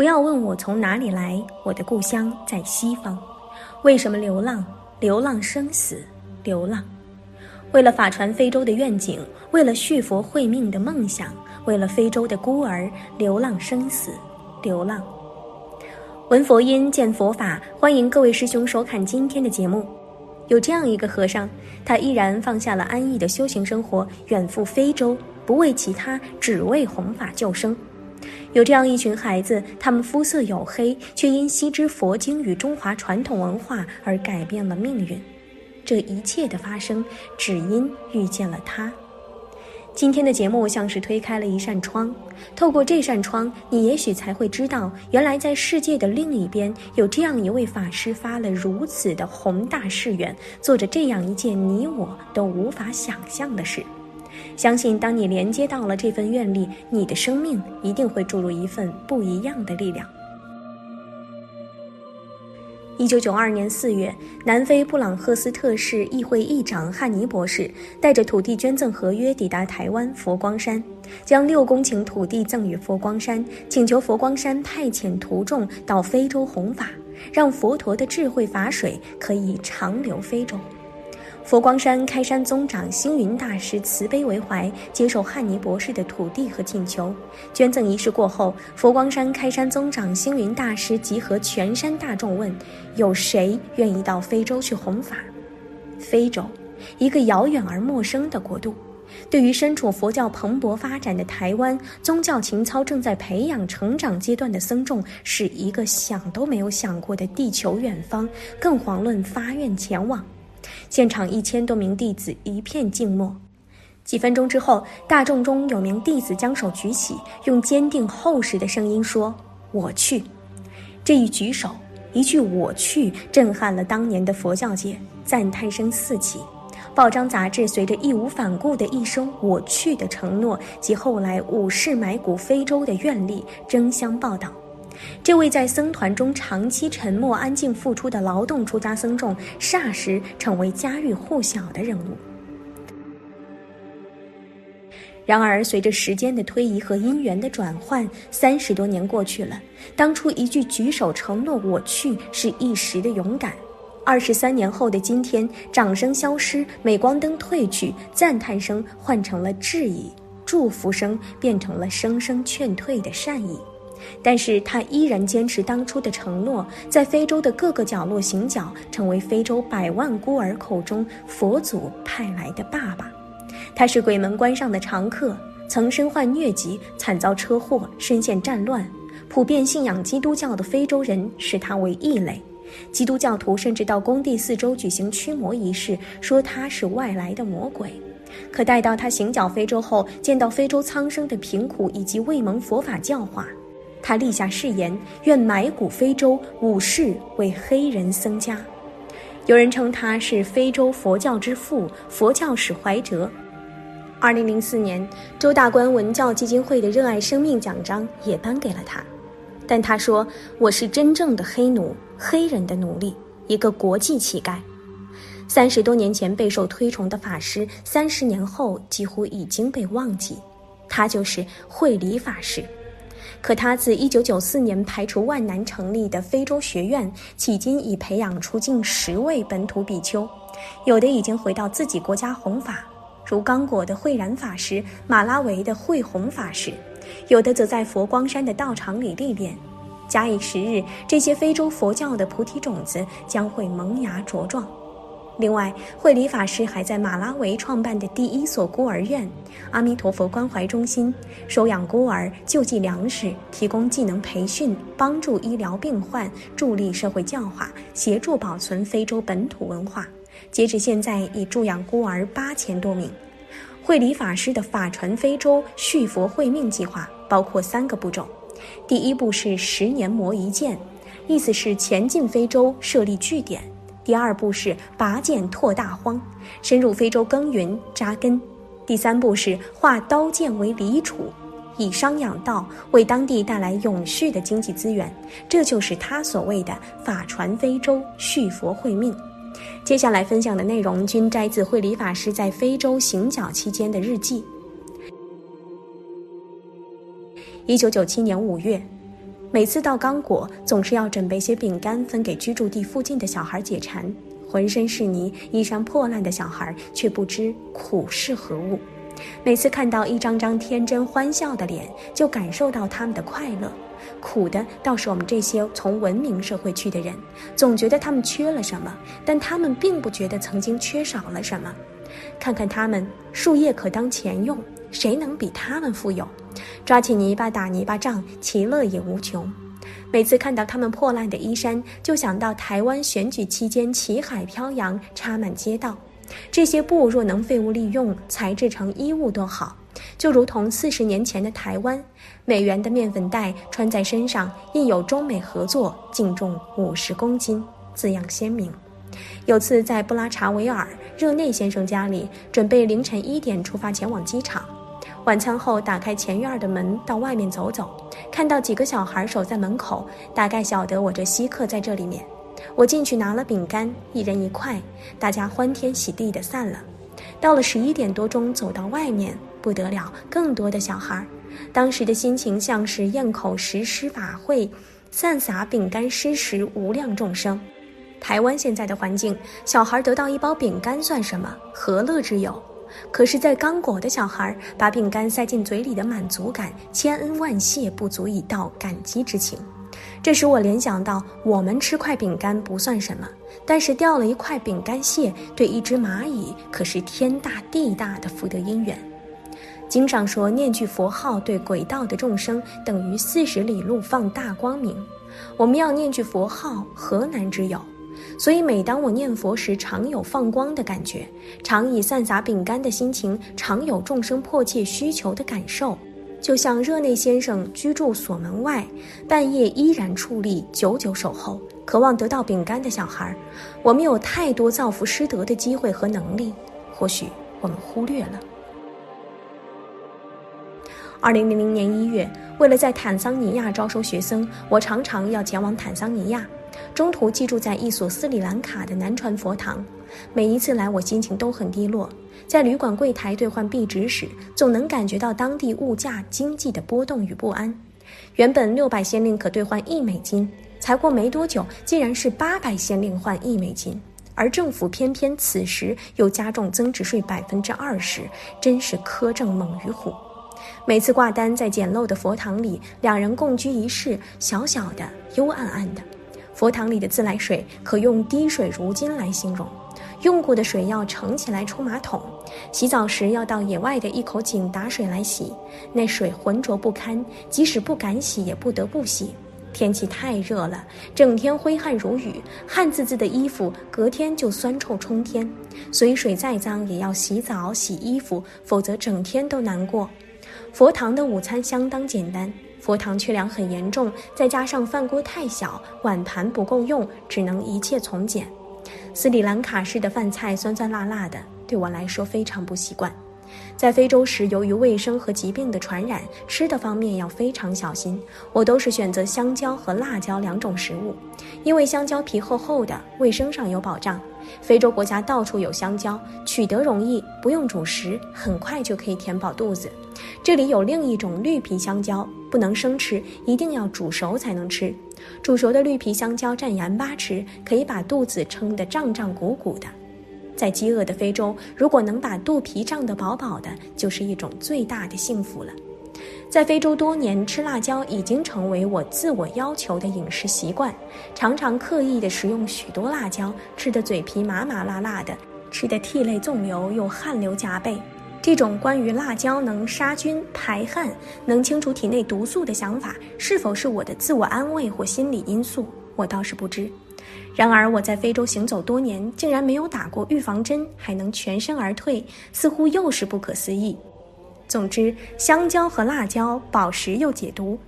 不要问我从哪里来，我的故乡在西方。为什么流浪？流浪生死，流浪。为了法传非洲的愿景，为了续佛慧命的梦想，为了非洲的孤儿，流浪生死，流浪。闻佛音，见佛法，欢迎各位师兄收看今天的节目。有这样一个和尚，他毅然放下了安逸的修行生活，远赴非洲，不为其他，只为弘法救生。有这样一群孩子，他们肤色黝黑，却因悉知佛经与中华传统文化而改变了命运。这一切的发生，只因遇见了他。今天的节目像是推开了一扇窗，透过这扇窗，你也许才会知道，原来在世界的另一边，有这样一位法师发了如此的宏大誓愿，做着这样一件你我都无法想象的事。相信当你连接到了这份愿力，你的生命一定会注入一份不一样的力量。一九九二年四月，南非布朗赫斯特市议会议长汉尼博士带着土地捐赠合约抵达台湾佛光山，将六公顷土地赠予佛光山，请求佛光山派遣徒众到非洲弘法，让佛陀的智慧法水可以长流非洲。佛光山开山宗长星云大师慈悲为怀，接受汉尼博士的土地和请求。捐赠仪式过后，佛光山开山宗长星云大师集合全山大众问：“有谁愿意到非洲去弘法？”非洲，一个遥远而陌生的国度，对于身处佛教蓬勃发展的台湾，宗教情操正在培养成长阶段的僧众，是一个想都没有想过的地球远方，更遑论发愿前往。现场一千多名弟子一片静默。几分钟之后，大众中有名弟子将手举起，用坚定厚实的声音说：“我去。”这一举手，一句“我去”，震撼了当年的佛教界，赞叹声四起。报章杂志随着义无反顾的一声“我去”的承诺及后来五世埋骨非洲的愿力，争相报道。这位在僧团中长期沉默、安静付出的劳动出家僧众，霎时成为家喻户晓的人物。然而，随着时间的推移和因缘的转换，三十多年过去了，当初一句举手承诺“我去”是一时的勇敢；二十三年后的今天，掌声消失，镁光灯褪去，赞叹声换成了质疑，祝福声变成了声声劝退的善意。但是他依然坚持当初的承诺，在非洲的各个角落行脚，成为非洲百万孤儿口中佛祖派来的爸爸。他是鬼门关上的常客，曾身患疟疾，惨遭车祸，身陷战乱。普遍信仰基督教的非洲人视他为异类，基督教徒甚至到工地四周举行驱魔仪式，说他是外来的魔鬼。可待到他行脚非洲后，见到非洲苍生的贫苦以及未蒙佛法教化。他立下誓言，愿埋骨非洲，五世为黑人僧家。有人称他是非洲佛教之父，佛教史怀哲。二零零四年，周大观文教基金会的热爱生命奖章也颁给了他。但他说：“我是真正的黑奴，黑人的奴隶，一个国际乞丐。”三十多年前备受推崇的法师，三十年后几乎已经被忘记。他就是慧理法师。可他自1994年排除万难成立的非洲学院，迄今已培养出近十位本土比丘，有的已经回到自己国家弘法，如刚果的慧然法师、马拉维的慧弘法师，有的则在佛光山的道场里历练。假以时日，这些非洲佛教的菩提种子将会萌芽茁壮。另外，慧理法师还在马拉维创办的第一所孤儿院——阿弥陀佛关怀中心，收养孤儿、救济粮食、提供技能培训、帮助医疗病患、助力社会教化、协助保存非洲本土文化。截止现在，已助养孤儿八千多名。慧理法师的法传非洲续佛慧命计划包括三个步骤：第一步是十年磨一剑，意思是前进非洲设立据点。第二步是拔剑拓大荒，深入非洲耕耘扎根；第三步是化刀剑为犁锄，以商养道，为当地带来永续的经济资源。这就是他所谓的法传非洲续佛慧命。接下来分享的内容均摘自慧理法师在非洲行脚期间的日记。一九九七年五月。每次到刚果，总是要准备些饼干分给居住地附近的小孩解馋。浑身是泥、衣衫破烂的小孩却不知苦是何物。每次看到一张张天真欢笑的脸，就感受到他们的快乐。苦的倒是我们这些从文明社会去的人，总觉得他们缺了什么，但他们并不觉得曾经缺少了什么。看看他们，树叶可当钱用，谁能比他们富有？抓起泥巴打泥巴仗，其乐也无穷。每次看到他们破烂的衣衫，就想到台湾选举期间旗海飘扬，插满街道。这些布若能废物利用，裁制成衣物多好！就如同四十年前的台湾，美元的面粉袋穿在身上，印有中美合作，净重五十公斤，字样鲜明。有次在布拉查维尔热内先生家里，准备凌晨一点出发前往机场。晚餐后，打开前院的门到外面走走，看到几个小孩守在门口，大概晓得我这稀客在这里面。我进去拿了饼干，一人一块，大家欢天喜地的散了。到了十一点多钟，走到外面，不得了，更多的小孩。当时的心情像是咽口实施法会，散撒饼干施食无量众生。台湾现在的环境，小孩得到一包饼干算什么？何乐之有？可是，在刚果的小孩把饼干塞进嘴里的满足感，千恩万谢不足以道感激之情。这使我联想到，我们吃块饼干不算什么，但是掉了一块饼干屑，对一只蚂蚁可是天大地大的福德因缘。经上说，念句佛号对轨道的众生等于四十里路放大光明。我们要念句佛号，何难之有？所以，每当我念佛时，常有放光的感觉，常以散撒饼干的心情，常有众生迫切需求的感受。就像热内先生居住所门外，半夜依然矗立，久久守候，渴望得到饼干的小孩，我们有太多造福师德的机会和能力，或许我们忽略了。二零零零年一月，为了在坦桑尼亚招收学生，我常常要前往坦桑尼亚。中途寄住在一所斯里兰卡的南传佛堂，每一次来我心情都很低落。在旅馆柜台兑换币值时，总能感觉到当地物价经济的波动与不安。原本六百先令可兑换一美金，才过没多久，竟然是八百先令换一美金，而政府偏偏此时又加重增值税百分之二十，真是苛政猛于虎。每次挂单在简陋的佛堂里，两人共居一室，小小的，幽暗暗的。佛堂里的自来水可用滴水如金来形容，用过的水要盛起来冲马桶，洗澡时要到野外的一口井打水来洗，那水浑浊不堪，即使不敢洗也不得不洗。天气太热了，整天挥汗如雨，汗渍渍的衣服隔天就酸臭冲天，所以水再脏也要洗澡洗衣服，否则整天都难过。佛堂的午餐相当简单。佛堂缺粮很严重，再加上饭锅太小，碗盘不够用，只能一切从简。斯里兰卡式的饭菜酸酸辣辣的，对我来说非常不习惯。在非洲时，由于卫生和疾病的传染，吃的方面要非常小心。我都是选择香蕉和辣椒两种食物，因为香蕉皮厚厚的，卫生上有保障。非洲国家到处有香蕉，取得容易，不用煮食，很快就可以填饱肚子。这里有另一种绿皮香蕉，不能生吃，一定要煮熟才能吃。煮熟的绿皮香蕉蘸盐巴吃，可以把肚子撑得胀胀鼓鼓的。在饥饿的非洲，如果能把肚皮胀得饱饱的，就是一种最大的幸福了。在非洲多年，吃辣椒已经成为我自我要求的饮食习惯，常常刻意的食用许多辣椒，吃的嘴皮麻麻辣辣的，吃的涕泪纵流又汗流浃背。这种关于辣椒能杀菌排汗、能清除体内毒素的想法，是否是我的自我安慰或心理因素，我倒是不知。然而，我在非洲行走多年，竟然没有打过预防针，还能全身而退，似乎又是不可思议。总之，香蕉和辣椒保食又解毒，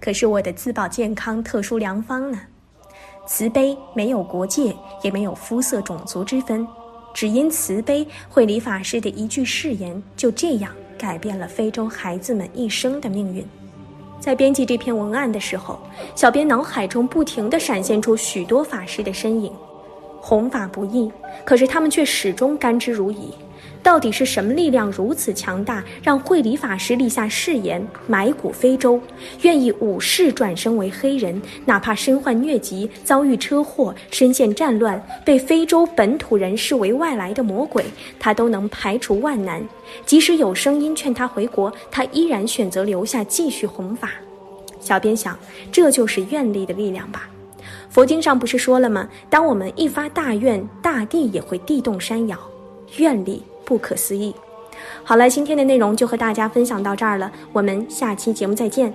可是我的自保健康特殊良方呢？慈悲没有国界，也没有肤色种族之分，只因慈悲，慧理法师的一句誓言，就这样改变了非洲孩子们一生的命运。在编辑这篇文案的时候，小编脑海中不停地闪现出许多法师的身影。弘法不易，可是他们却始终甘之如饴，到底是什么力量如此强大，让慧理法师立下誓言，埋骨非洲，愿意五世转生为黑人，哪怕身患疟疾、遭遇车祸、身陷战乱，被非洲本土人视为外来的魔鬼，他都能排除万难。即使有声音劝他回国，他依然选择留下继续弘法。小编想，这就是愿力的力量吧。佛经上不是说了吗？当我们一发大愿，大地也会地动山摇。愿力。不可思议。好了，今天的内容就和大家分享到这儿了，我们下期节目再见。